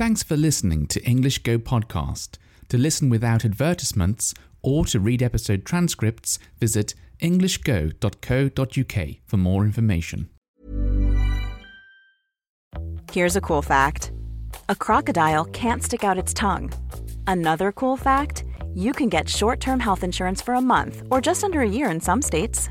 Thanks for listening to English Go Podcast. To listen without advertisements or to read episode transcripts, visit englishgo.co.uk for more information. Here's a cool fact a crocodile can't stick out its tongue. Another cool fact you can get short term health insurance for a month or just under a year in some states.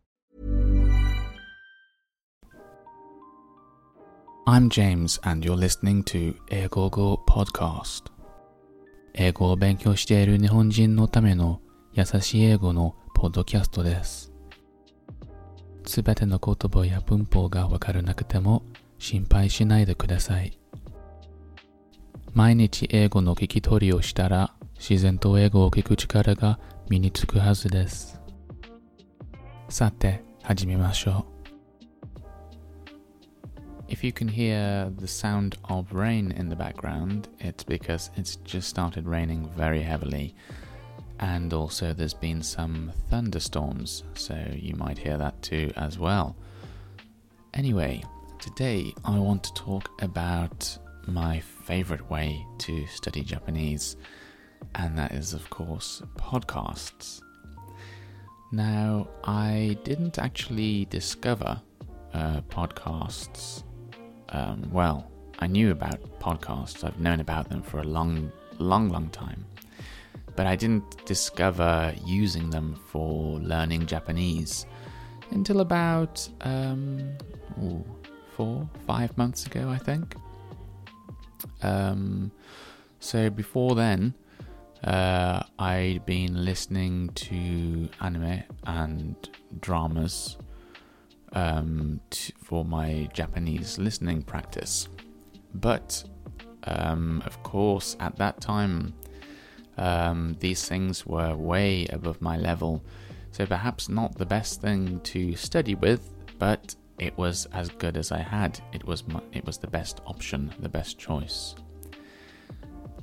I'm James, and you're listening to 英語語 Podcast. 英語を勉強している日本人のための優しい英語のポッドキャストです。すべての言葉や文法がわからなくても心配しないでください。毎日英語の聞き取りをしたら自然と英語を聞く力が身につくはずです。さて、始めましょう。If you can hear the sound of rain in the background, it's because it's just started raining very heavily. And also, there's been some thunderstorms, so you might hear that too as well. Anyway, today I want to talk about my favorite way to study Japanese, and that is, of course, podcasts. Now, I didn't actually discover uh, podcasts um, well, I knew about podcasts. I've known about them for a long, long, long time. But I didn't discover using them for learning Japanese until about um, ooh, four, five months ago, I think. Um, so before then, uh, I'd been listening to anime and dramas um, for my Japanese listening practice. But um, of course, at that time, um, these things were way above my level, so perhaps not the best thing to study with, but it was as good as I had. It was my, it was the best option, the best choice.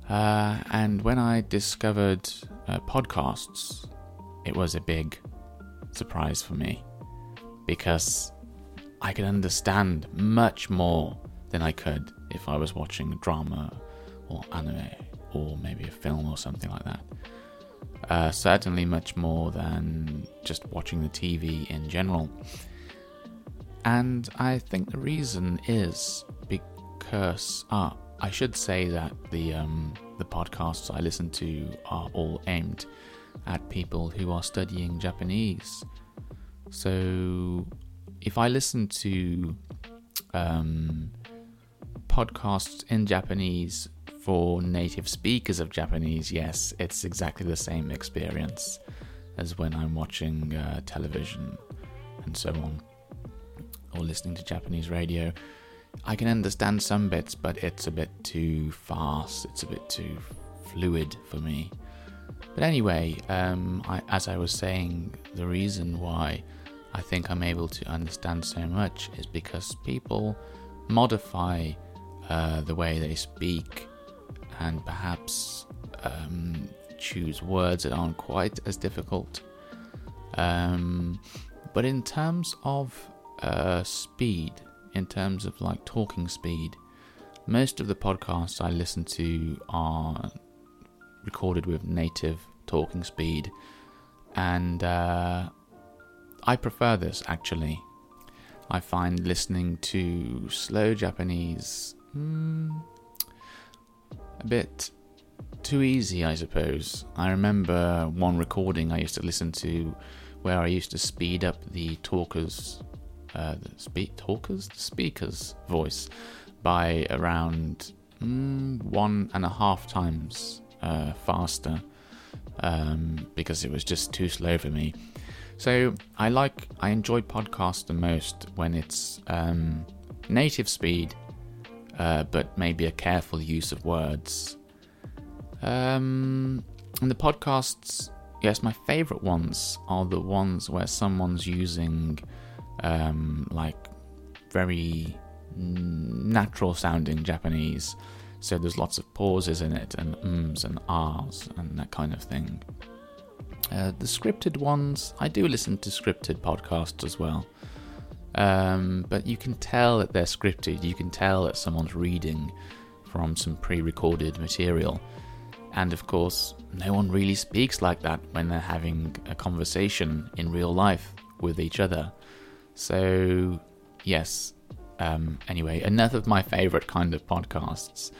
Uh, and when I discovered uh, podcasts, it was a big surprise for me because I could understand much more than I could if I was watching drama or anime or maybe a film or something like that. Uh, certainly, much more than just watching the TV in general. And I think the reason is because ah, I should say that the um, the podcasts I listen to are all aimed at people who are studying Japanese. So if I listen to um, podcasts in Japanese for native speakers of Japanese, yes, it's exactly the same experience as when I'm watching uh, television and so on, or listening to Japanese radio. I can understand some bits, but it's a bit too fast, it's a bit too fluid for me. But anyway, um, I, as I was saying, the reason why I think I'm able to understand so much is because people modify uh, the way they speak and perhaps um, choose words that aren't quite as difficult. Um, but in terms of uh, speed in terms of like talking speed. Most of the podcasts I listen to are recorded with native talking speed, and uh, I prefer this actually. I find listening to slow Japanese mm, a bit too easy, I suppose. I remember one recording I used to listen to where I used to speed up the talker's, uh, the speak talkers, the speaker's voice by around mm, one and a half times uh, faster um, because it was just too slow for me. So I like, I enjoy podcasts the most when it's um, native speed, uh, but maybe a careful use of words. Um, and the podcasts, yes, my favorite ones are the ones where someone's using um, like very natural sounding Japanese. So there's lots of pauses in it, and ums and ahs, and that kind of thing. Uh, the scripted ones, I do listen to scripted podcasts as well. Um, but you can tell that they're scripted. You can tell that someone's reading from some pre recorded material. And of course, no one really speaks like that when they're having a conversation in real life with each other. So, yes. Um, anyway, another of my favorite kind of podcasts.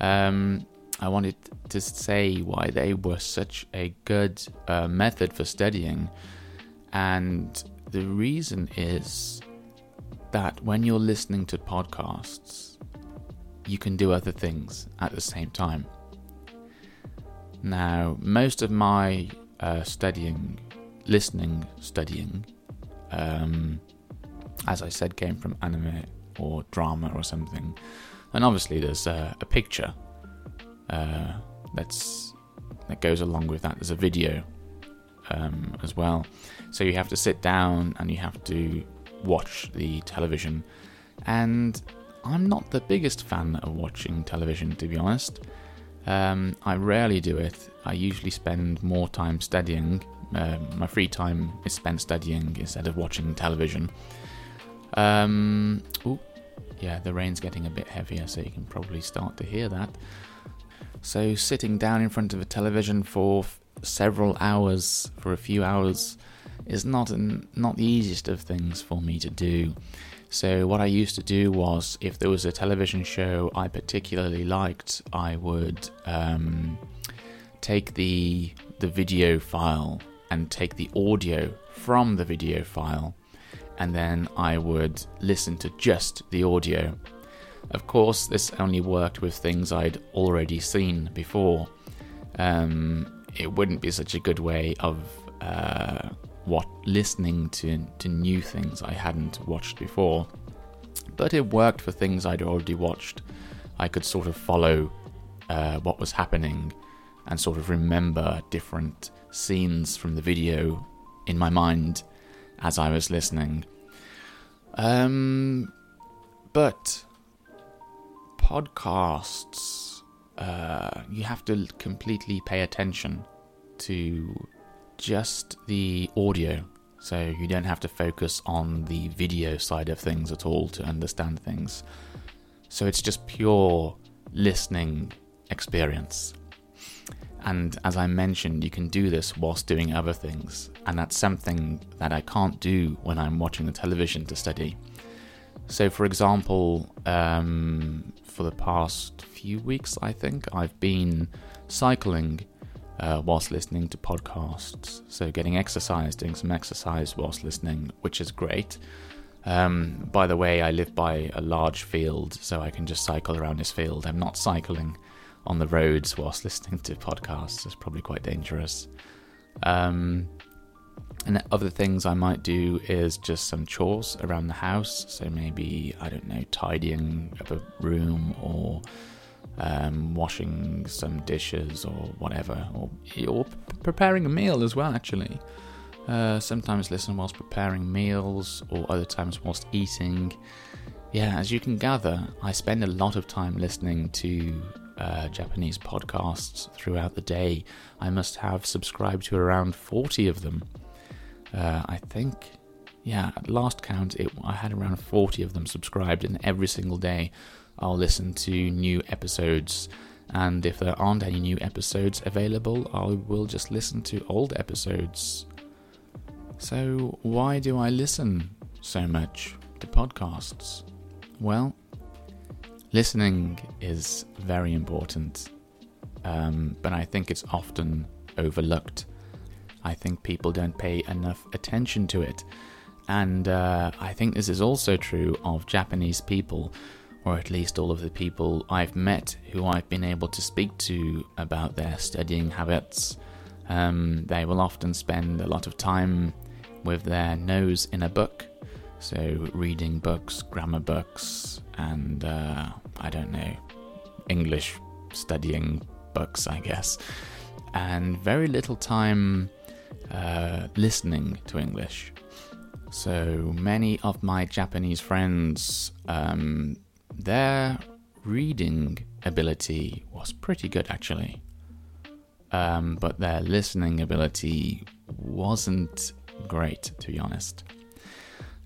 Um, I wanted to say why they were such a good uh, method for studying. And the reason is that when you're listening to podcasts, you can do other things at the same time. Now, most of my uh, studying, listening, studying, um, as I said, came from anime or drama or something. And obviously, there's a picture uh, that's that goes along with that. There's a video um, as well, so you have to sit down and you have to watch the television. And I'm not the biggest fan of watching television, to be honest. Um, I rarely do it. I usually spend more time studying. Uh, my free time is spent studying instead of watching television. Um, yeah, the rain's getting a bit heavier, so you can probably start to hear that. So, sitting down in front of a television for f- several hours, for a few hours, is not an, not the easiest of things for me to do. So what I used to do was, if there was a television show I particularly liked, I would um, take the the video file and take the audio from the video file, and then I would listen to just the audio. Of course, this only worked with things I'd already seen before. Um, it wouldn't be such a good way of uh, what listening to to new things I hadn't watched before. But it worked for things I'd already watched. I could sort of follow uh, what was happening and sort of remember different scenes from the video in my mind as I was listening. Um, but podcasts, uh, you have to completely pay attention to just the audio, so you don't have to focus on the video side of things at all to understand things. So it's just pure listening experience. And as I mentioned, you can do this whilst doing other things, and that's something that I can't do when I'm watching the television to study. So, for example, um, for the past few weeks, I think, I've been cycling uh, whilst listening to podcasts. So, getting exercise, doing some exercise whilst listening, which is great. Um, by the way, I live by a large field, so I can just cycle around this field. I'm not cycling on the roads whilst listening to podcasts. is probably quite dangerous. Um, and other things I might do is just some chores around the house. So maybe, I don't know, tidying up a room or um, washing some dishes or whatever, or, or preparing a meal as well, actually. Uh, sometimes listen whilst preparing meals, or other times whilst eating. Yeah, as you can gather, I spend a lot of time listening to uh, Japanese podcasts throughout the day. I must have subscribed to around 40 of them. Uh, I think, yeah, at last count, it, I had around 40 of them subscribed, and every single day I'll listen to new episodes. And if there aren't any new episodes available, I will just listen to old episodes. So, why do I listen so much to podcasts? Well, listening is very important, um, but I think it's often overlooked. I think people don't pay enough attention to it. And uh, I think this is also true of Japanese people, or at least all of the people I've met who I've been able to speak to about their studying habits. Um, they will often spend a lot of time with their nose in a book, so reading books, grammar books, and uh, I don't know, English studying books, I guess, and very little time uh, listening to English. So many of my Japanese friends, um, their reading ability was pretty good actually. Um, but their listening ability wasn't great, to be honest.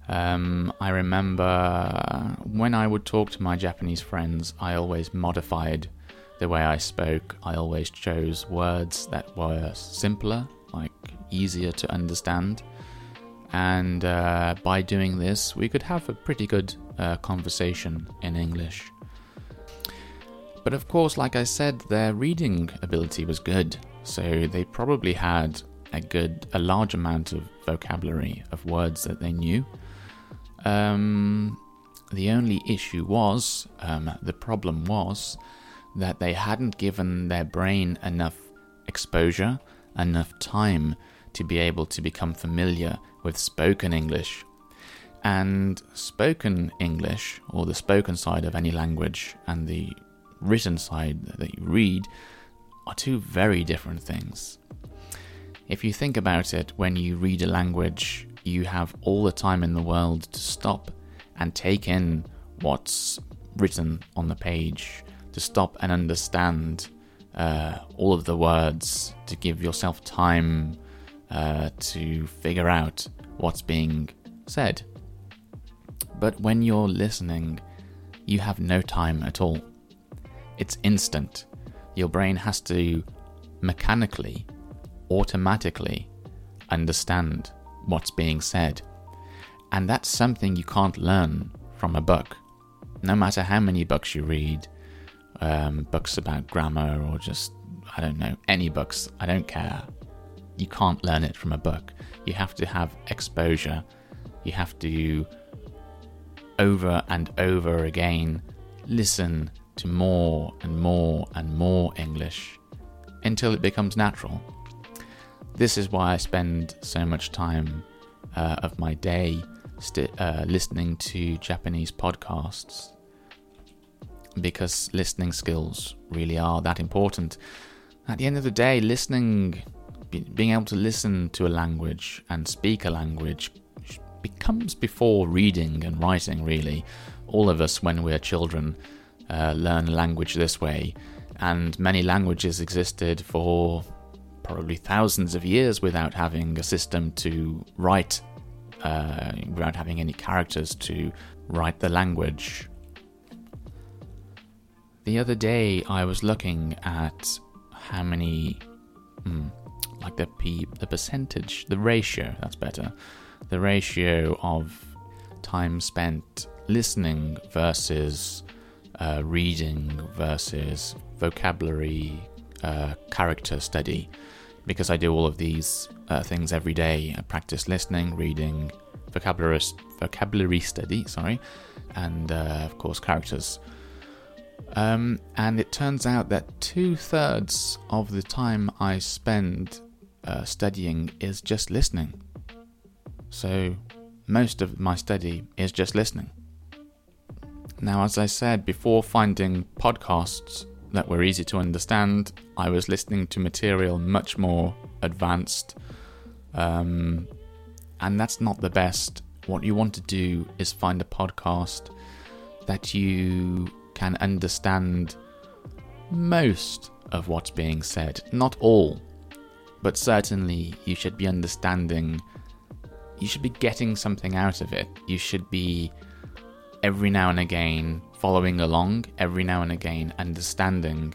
Um, I remember when I would talk to my Japanese friends, I always modified the way I spoke. I always chose words that were simpler, like easier to understand and uh, by doing this, we could have a pretty good uh, conversation in English. But of course, like I said, their reading ability was good, so they probably had a good, a large amount of vocabulary of words that they knew. Um, the only issue was, um, the problem was, that they hadn't given their brain enough exposure, enough time to be able to become familiar with spoken English. And spoken English, or the spoken side of any language, and the written side that you read, are two very different things. If you think about it, when you read a language, you have all the time in the world to stop and take in what's written on the page, to stop and understand uh, all of the words, to give yourself time uh, to figure out what's being said. But when you're listening, you have no time at all. It's instant. Your brain has to mechanically, automatically understand what's being said. And that's something you can't learn from a book. No matter how many books you read, um, books about grammar or just, I don't know, any books, I don't care you can't learn it from a book. You have to have exposure. You have to, over and over again, listen to more and more and more English until it becomes natural. This is why I spend so much time uh, of my day st- uh, listening to Japanese podcasts because listening skills really are that important. At the end of the day, listening being able to listen to a language and speak a language becomes before reading and writing, really. All of us, when we're children, uh, learn language this way, and many languages existed for probably thousands of years without having a system to write, uh, without having any characters to write the language. The other day, I was looking at how many. Hmm, like the p the percentage, the ratio. That's better. The ratio of time spent listening versus uh, reading versus vocabulary uh, character study because I do all of these uh, things every day. I practice listening, reading, vocabulary vocabulary study, sorry, and uh, of course characters. Um, and it turns out that two thirds of the time I spend uh, studying is just listening. So, most of my study is just listening. Now, as I said, before finding podcasts that were easy to understand, I was listening to material much more advanced. Um, and that's not the best. What you want to do is find a podcast that you can understand most of what's being said, not all, but certainly you should be understanding you should be getting something out of it. You should be every now and again following along, every now and again understanding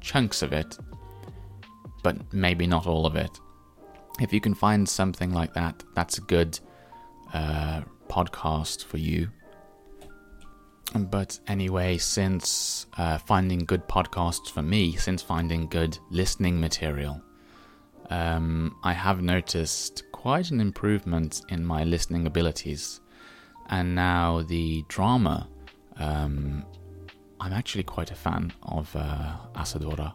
chunks of it, but maybe not all of it. If you can find something like that, that's a good uh, podcast for you. But anyway, since uh, finding good podcasts for me, since finding good listening material, um, I have noticed quite an improvement in my listening abilities. And now the drama, um, I'm actually quite a fan of uh, Asadora.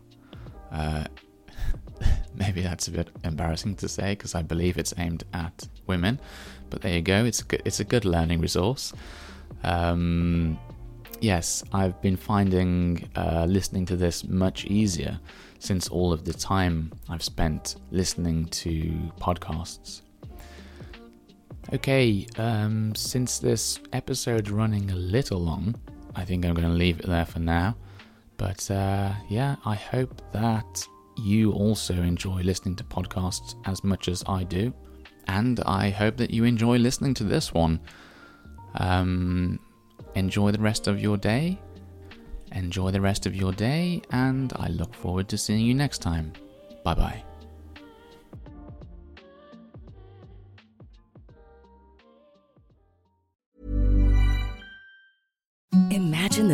Uh, maybe that's a bit embarrassing to say because I believe it's aimed at women, but there you go. It's a good, it's a good learning resource. Um, yes, I've been finding uh, listening to this much easier since all of the time I've spent listening to podcasts. Okay, um, since this episode's running a little long, I think I'm going to leave it there for now. But uh, yeah, I hope that you also enjoy listening to podcasts as much as I do. And I hope that you enjoy listening to this one. Um, enjoy the rest of your day. Enjoy the rest of your day, and I look forward to seeing you next time. Bye bye.